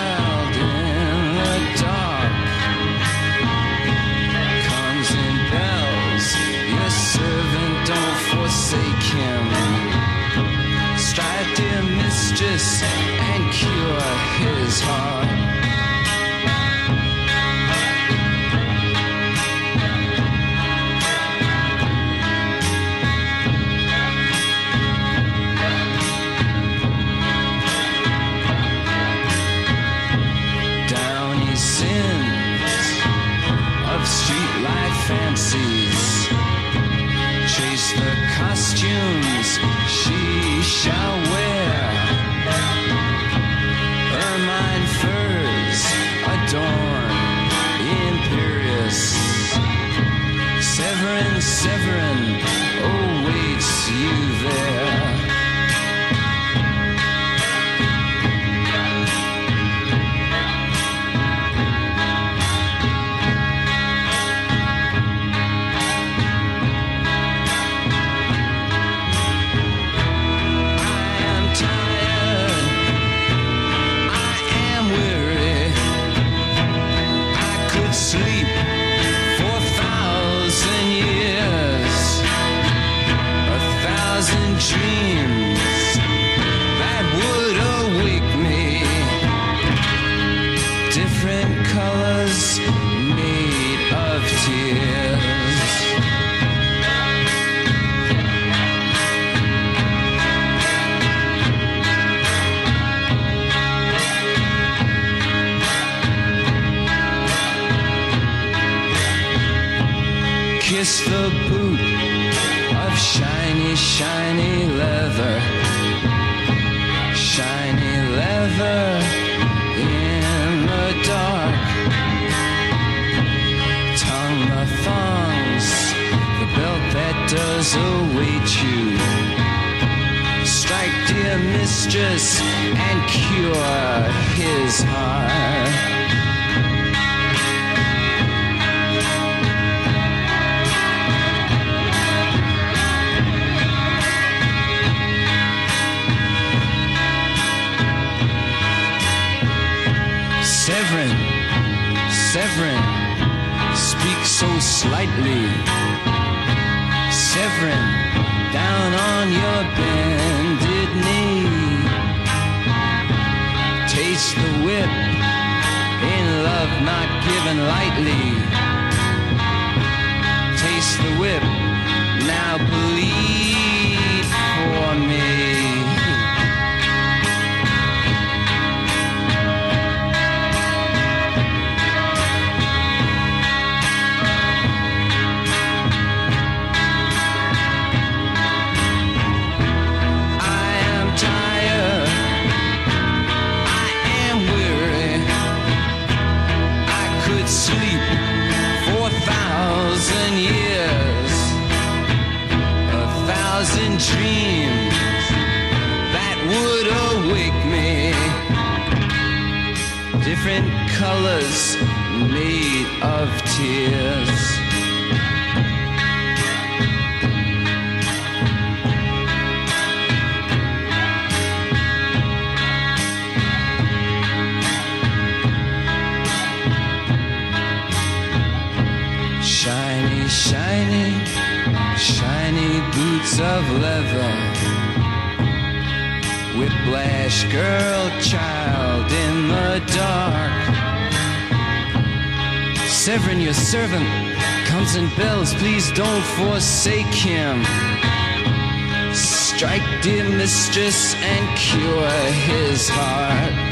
kiss the boot of shiny, shiny leather. Shiny leather in the dark. Tongue the thongs, the belt that does await you. Strike, dear mistress, and cure his heart. slightly, severing down on your bended knee. Taste the whip in love not given lightly. Taste the whip, now believe. different colors made of tears. Shiny, shiny, shiny boots of leather. White girl child in the dark. Severin, your servant, comes and bells. Please don't forsake him. Strike, dear mistress, and cure his heart.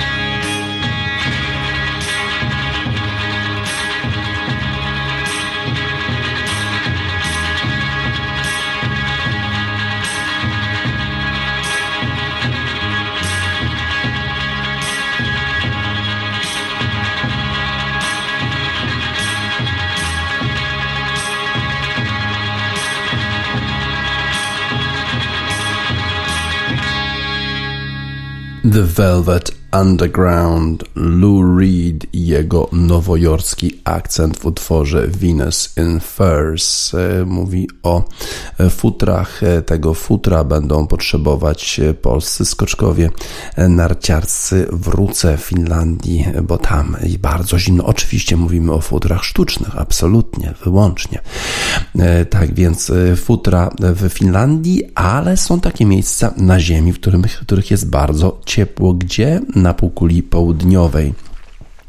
The Velvet Underground, Lou Reed i jego nowojorski akcent w utworze Venus in Furs. E, mówi o e, futrach. E, tego futra będą potrzebować polscy skoczkowie narciarscy w Finlandii, bo tam bardzo zimno. Oczywiście mówimy o futrach sztucznych, absolutnie, wyłącznie. Tak więc futra w Finlandii, ale są takie miejsca na ziemi, w których, w których jest bardzo ciepło. Gdzie? Na półkuli południowej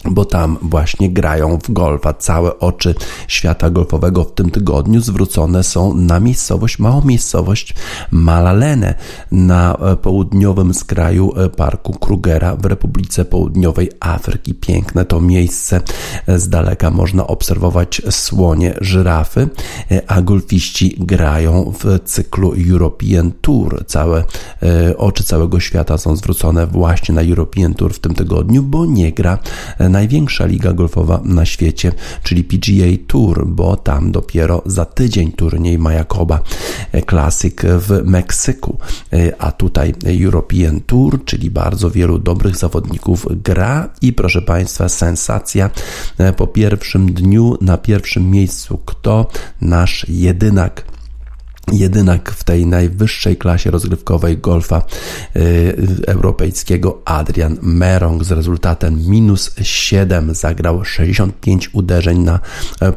bo tam właśnie grają w golfa. Całe oczy świata golfowego w tym tygodniu zwrócone są na miejscowość, małą miejscowość Malalene na e, południowym skraju e, parku Krugera w Republice Południowej Afryki. Piękne to miejsce. E, z daleka można obserwować słonie, żyrafy, a golfiści grają w cyklu European Tour. Całe oczy całego świata są zwrócone właśnie na European Tour w tym tygodniu, bo nie gra największa liga golfowa na świecie, czyli PGA Tour, bo tam dopiero za tydzień turniej Majakoba Classic w Meksyku, a tutaj European Tour, czyli bardzo wielu dobrych zawodników gra i proszę Państwa, sensacja po pierwszym dniu na pierwszym miejscu. Kto? Nasz jedynak Jedynak w tej najwyższej klasie rozgrywkowej golfa y, europejskiego Adrian Merong z rezultatem minus 7 zagrał 65 uderzeń na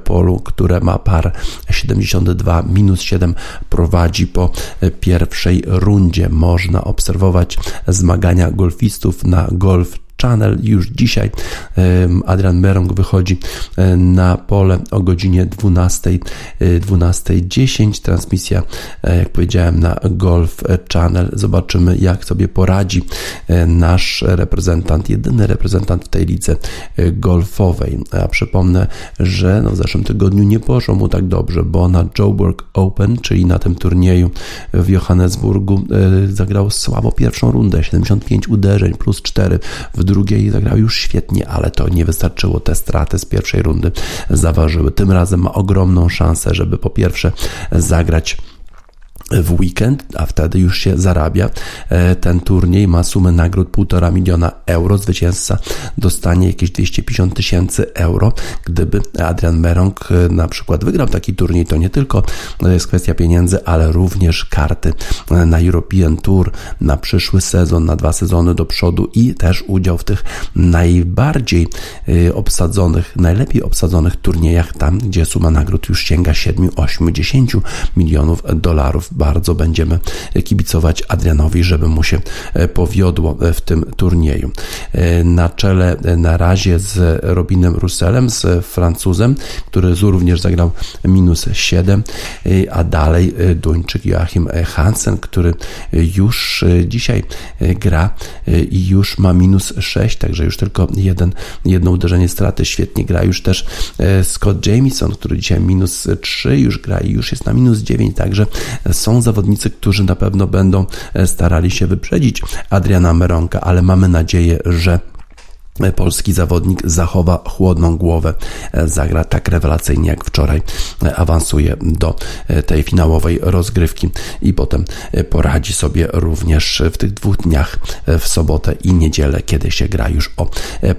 polu, które ma par 72 minus 7 prowadzi po pierwszej rundzie. Można obserwować zmagania golfistów na golf Channel. Już dzisiaj Adrian Merong wychodzi e, na pole o godzinie 12.10. 12.10. E, Transmisja, e, jak powiedziałem, na Golf Channel. Zobaczymy, jak sobie poradzi nasz reprezentant, jedyny reprezentant w tej lidze golfowej. A przypomnę, że no w zeszłym tygodniu nie poszło mu tak dobrze, bo na Joburg Open, czyli na tym turnieju w Johannesburgu, zagrał słabo pierwszą rundę, 75 uderzeń plus 4 w drugiej zagrał już świetnie, ale to nie wystarczyło. Te straty z pierwszej rundy zaważyły. Tym razem ma ogromną szansę, żeby po pierwsze zagrać w weekend, a wtedy już się zarabia. E, ten turniej ma sumę nagród 1,5 miliona euro. Zwycięzca dostanie jakieś 250 tysięcy euro. Gdyby Adrian Merong e, na przykład wygrał taki turniej, to nie tylko jest kwestia pieniędzy, ale również karty e, na European Tour, na przyszły sezon, na dwa sezony do przodu i też udział w tych najbardziej obsadzonych, najlepiej obsadzonych turniejach, tam gdzie suma nagród już sięga 7, 8, 10 milionów dolarów bardzo będziemy kibicować Adrianowi, żeby mu się e, powiodło e, w tym turnieju. E, na czele na razie z Robinem Russellem, z Francuzem, który również zagrał minus 7, a dalej Duńczyk Joachim Hansen, który już dzisiaj gra i już ma minus 6, także już tylko jeden, jedno uderzenie straty. Świetnie gra już też Scott Jamieson, który dzisiaj minus 3 już gra i już jest na minus 9, także są zawodnicy, którzy na pewno będą e, starali się wyprzedzić Adriana Meronka, ale mamy nadzieję, że polski zawodnik zachowa chłodną głowę, e, zagra tak rewelacyjnie jak wczoraj, e, awansuje do e, tej finałowej rozgrywki i potem poradzi sobie również w tych dwóch dniach w sobotę i niedzielę, kiedy się gra już o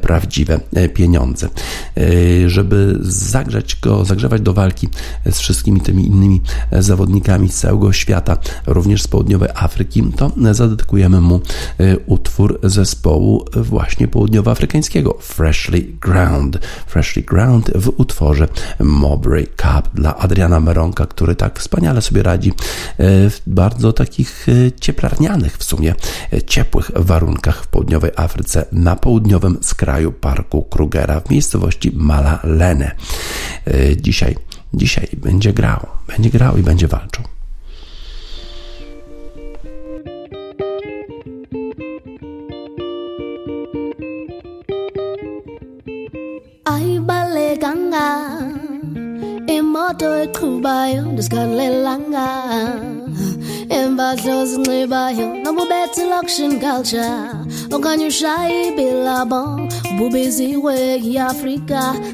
prawdziwe pieniądze. Żeby zagrzać go, zagrzewać do walki z wszystkimi tymi innymi zawodnikami z całego świata, również z południowej Afryki, to zadedykujemy mu utwór zespołu właśnie południowoafrykańskiego afrykańskiego Freshly Ground. Freshly Ground w utworze Mowbray Cup dla Adriana Meronka, który tak wspaniale sobie radzi e, w bardzo takich e, cieplarnianych w sumie, e, ciepłych warunkach w południowej Afryce na południowym skraju parku Krugera w miejscowości Malalene. Dzisiaj, dzisiaj będzie grał, będzie grał i będzie walczył.
oyiqhubayo ndizikhalelanga. Ozinxibayo nobubethi culture. Okanye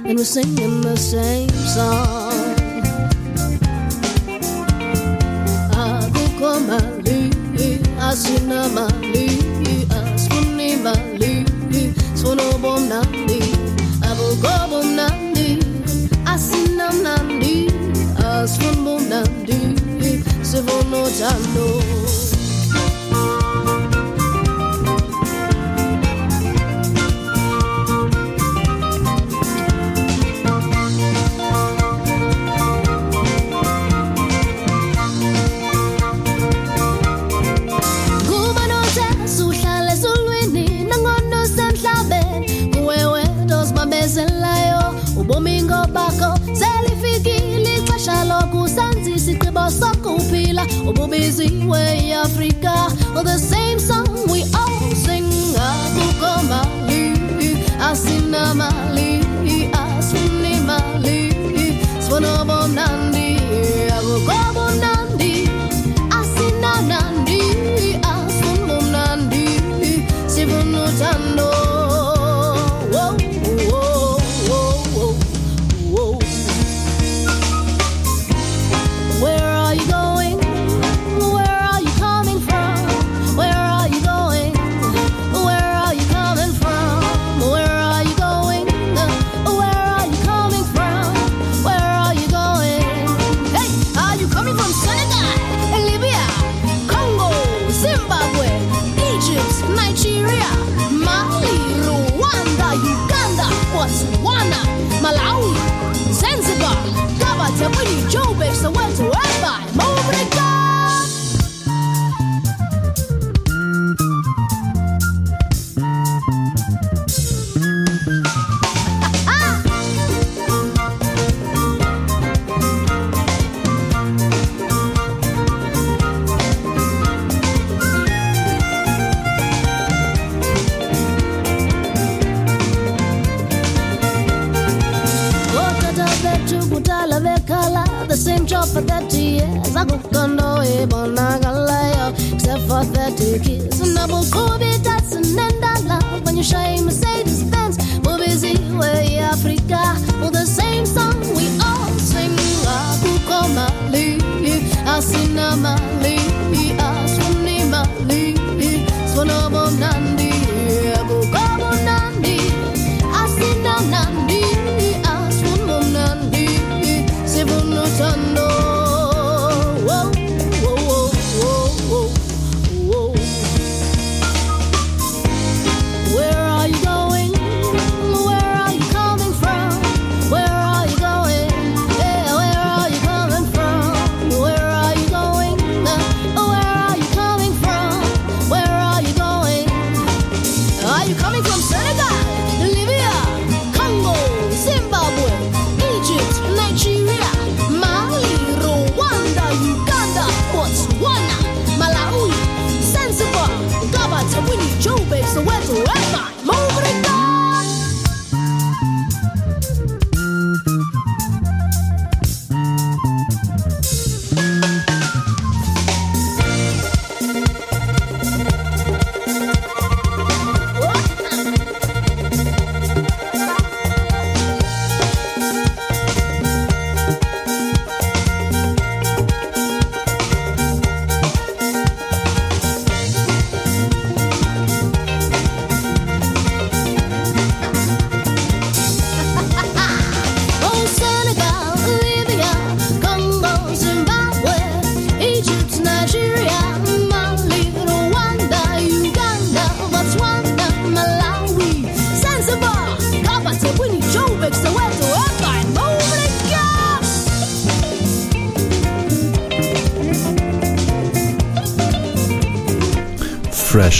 and we singing the same song.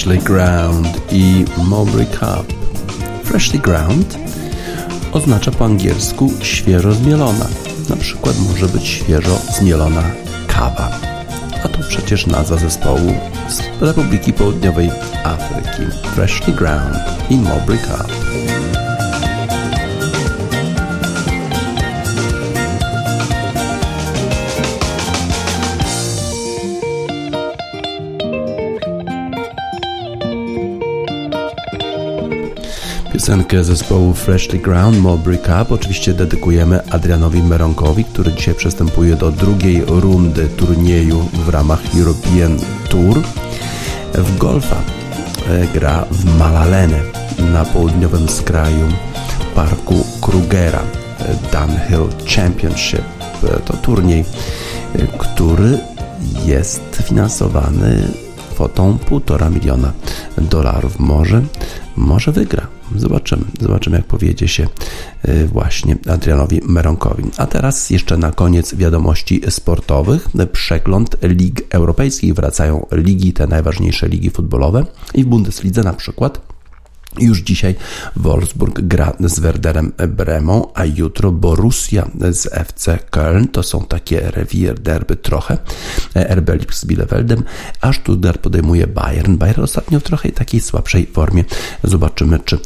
Freshly Ground i Mowbray Cup. Freshly Ground oznacza po angielsku świeżo zmielona. Na przykład może być świeżo zmielona kawa. A to przecież nazwa zespołu z Republiki Południowej Afryki. Freshly Ground i Mowbray Cup. Piosenkę zespołu Freshly Ground Mowbray Cup oczywiście dedykujemy Adrianowi Meronkowi, który dzisiaj przystępuje do drugiej rundy turnieju w ramach European Tour. W golfa e, gra w Malalene. na południowym skraju parku Krugera. Dunhill Championship to turniej, który jest finansowany kwotą 1,5 miliona dolarów. Może, może wygra. Zobaczymy, zobaczymy jak powiedzie się y, właśnie Adrianowi Meronkowi. A teraz jeszcze na koniec wiadomości sportowych. Przegląd lig europejskich. Wracają ligi, te najważniejsze ligi futbolowe i w Bundeslidze na przykład już dzisiaj Wolfsburg gra z Werderem Bremą, a jutro Borussia z FC Köln. To są takie rewier derby trochę. RB Lipsk z Bielefeldem, a Stuttgart podejmuje Bayern. Bayern ostatnio w trochę takiej słabszej formie. Zobaczymy, czy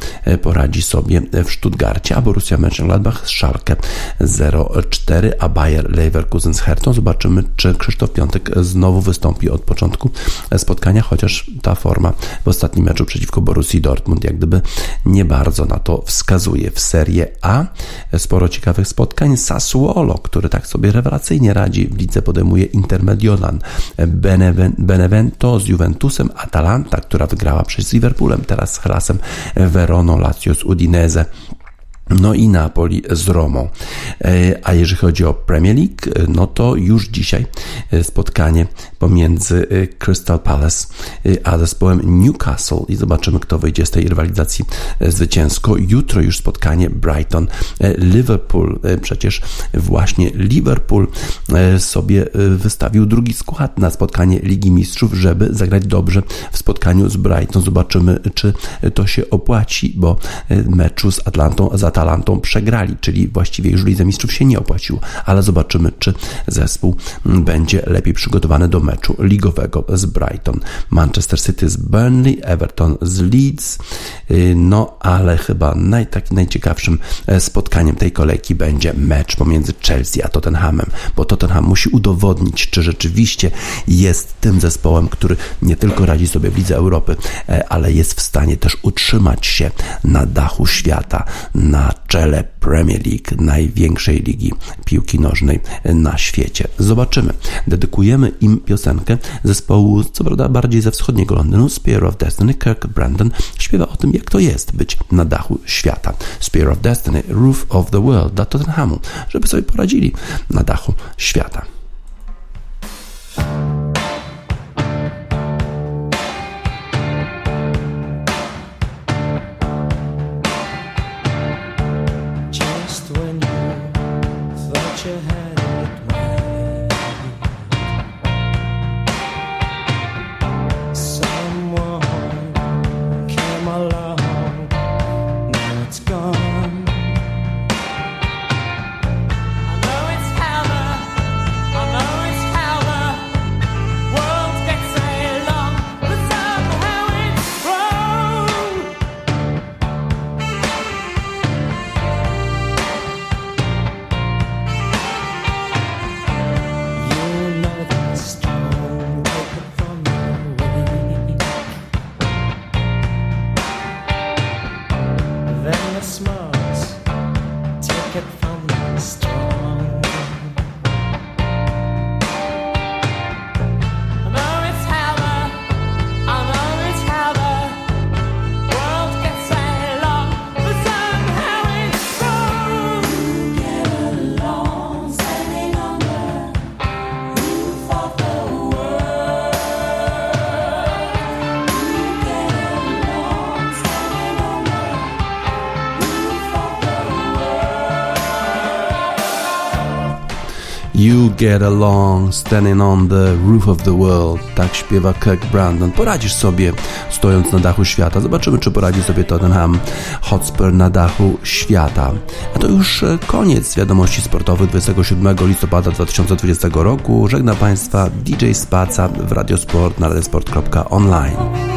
poradzi sobie w Stuttgarcie, a Borussia Mönchengladbach z Schalke 0-4, a Bayer Leverkusen z Hertą. Zobaczymy, czy Krzysztof Piątek znowu wystąpi od początku spotkania, chociaż ta forma w ostatnim meczu przeciwko Borussii Dortmund, jak jak gdyby nie bardzo na to wskazuje. W Serie A sporo ciekawych spotkań. Sassuolo, który tak sobie rewelacyjnie radzi w lidze, podejmuje Intermediolan. Benevento z Juventusem, Atalanta, która wygrała przez Liverpoolem, teraz z Helasem Verono, Lazio z Udinese. No i Napoli z Romą. E, a jeżeli chodzi o Premier League, e, no to już dzisiaj e, spotkanie pomiędzy Crystal Palace a zespołem Newcastle i zobaczymy, kto wyjdzie z tej rywalizacji zwycięsko. Jutro już spotkanie Brighton Liverpool. Przecież właśnie Liverpool sobie wystawił drugi skład na spotkanie Ligi Mistrzów, żeby zagrać dobrze w spotkaniu z Brighton. Zobaczymy, czy to się opłaci, bo meczu z Atlantą za Atalantą przegrali, czyli właściwie już Lidze Mistrzów się nie opłaciło, ale zobaczymy, czy zespół będzie lepiej przygotowany do meczu ligowego z Brighton. Manchester City z Burnley, Everton z Leeds, y, no ale chyba naj, najciekawszym e, spotkaniem tej kolejki będzie mecz pomiędzy Chelsea a Tottenhamem, bo Tottenham musi udowodnić, czy rzeczywiście jest tym zespołem, który nie tylko radzi sobie w Lidze Europy, e, ale jest w stanie też utrzymać się na dachu świata, na na czele Premier League, największej ligi piłki nożnej na świecie. Zobaczymy. Dedykujemy im piosenkę zespołu, co prawda bardziej ze wschodniego Londynu, Spear of Destiny. Kirk Brandon śpiewa o tym, jak to jest być na dachu świata. Spear of Destiny, Roof of the World dla Tottenhamu, żeby sobie poradzili na dachu świata. Get along standing on the roof of the world. Tak śpiewa Kirk Brandon. Poradzisz sobie stojąc na dachu świata. Zobaczymy, czy poradzi sobie Tottenham Hotspur na dachu świata. A to już e, koniec wiadomości sportowych 27 listopada 2020 roku. Żegna Państwa DJ Spaca w Radiosport na radiosport.online.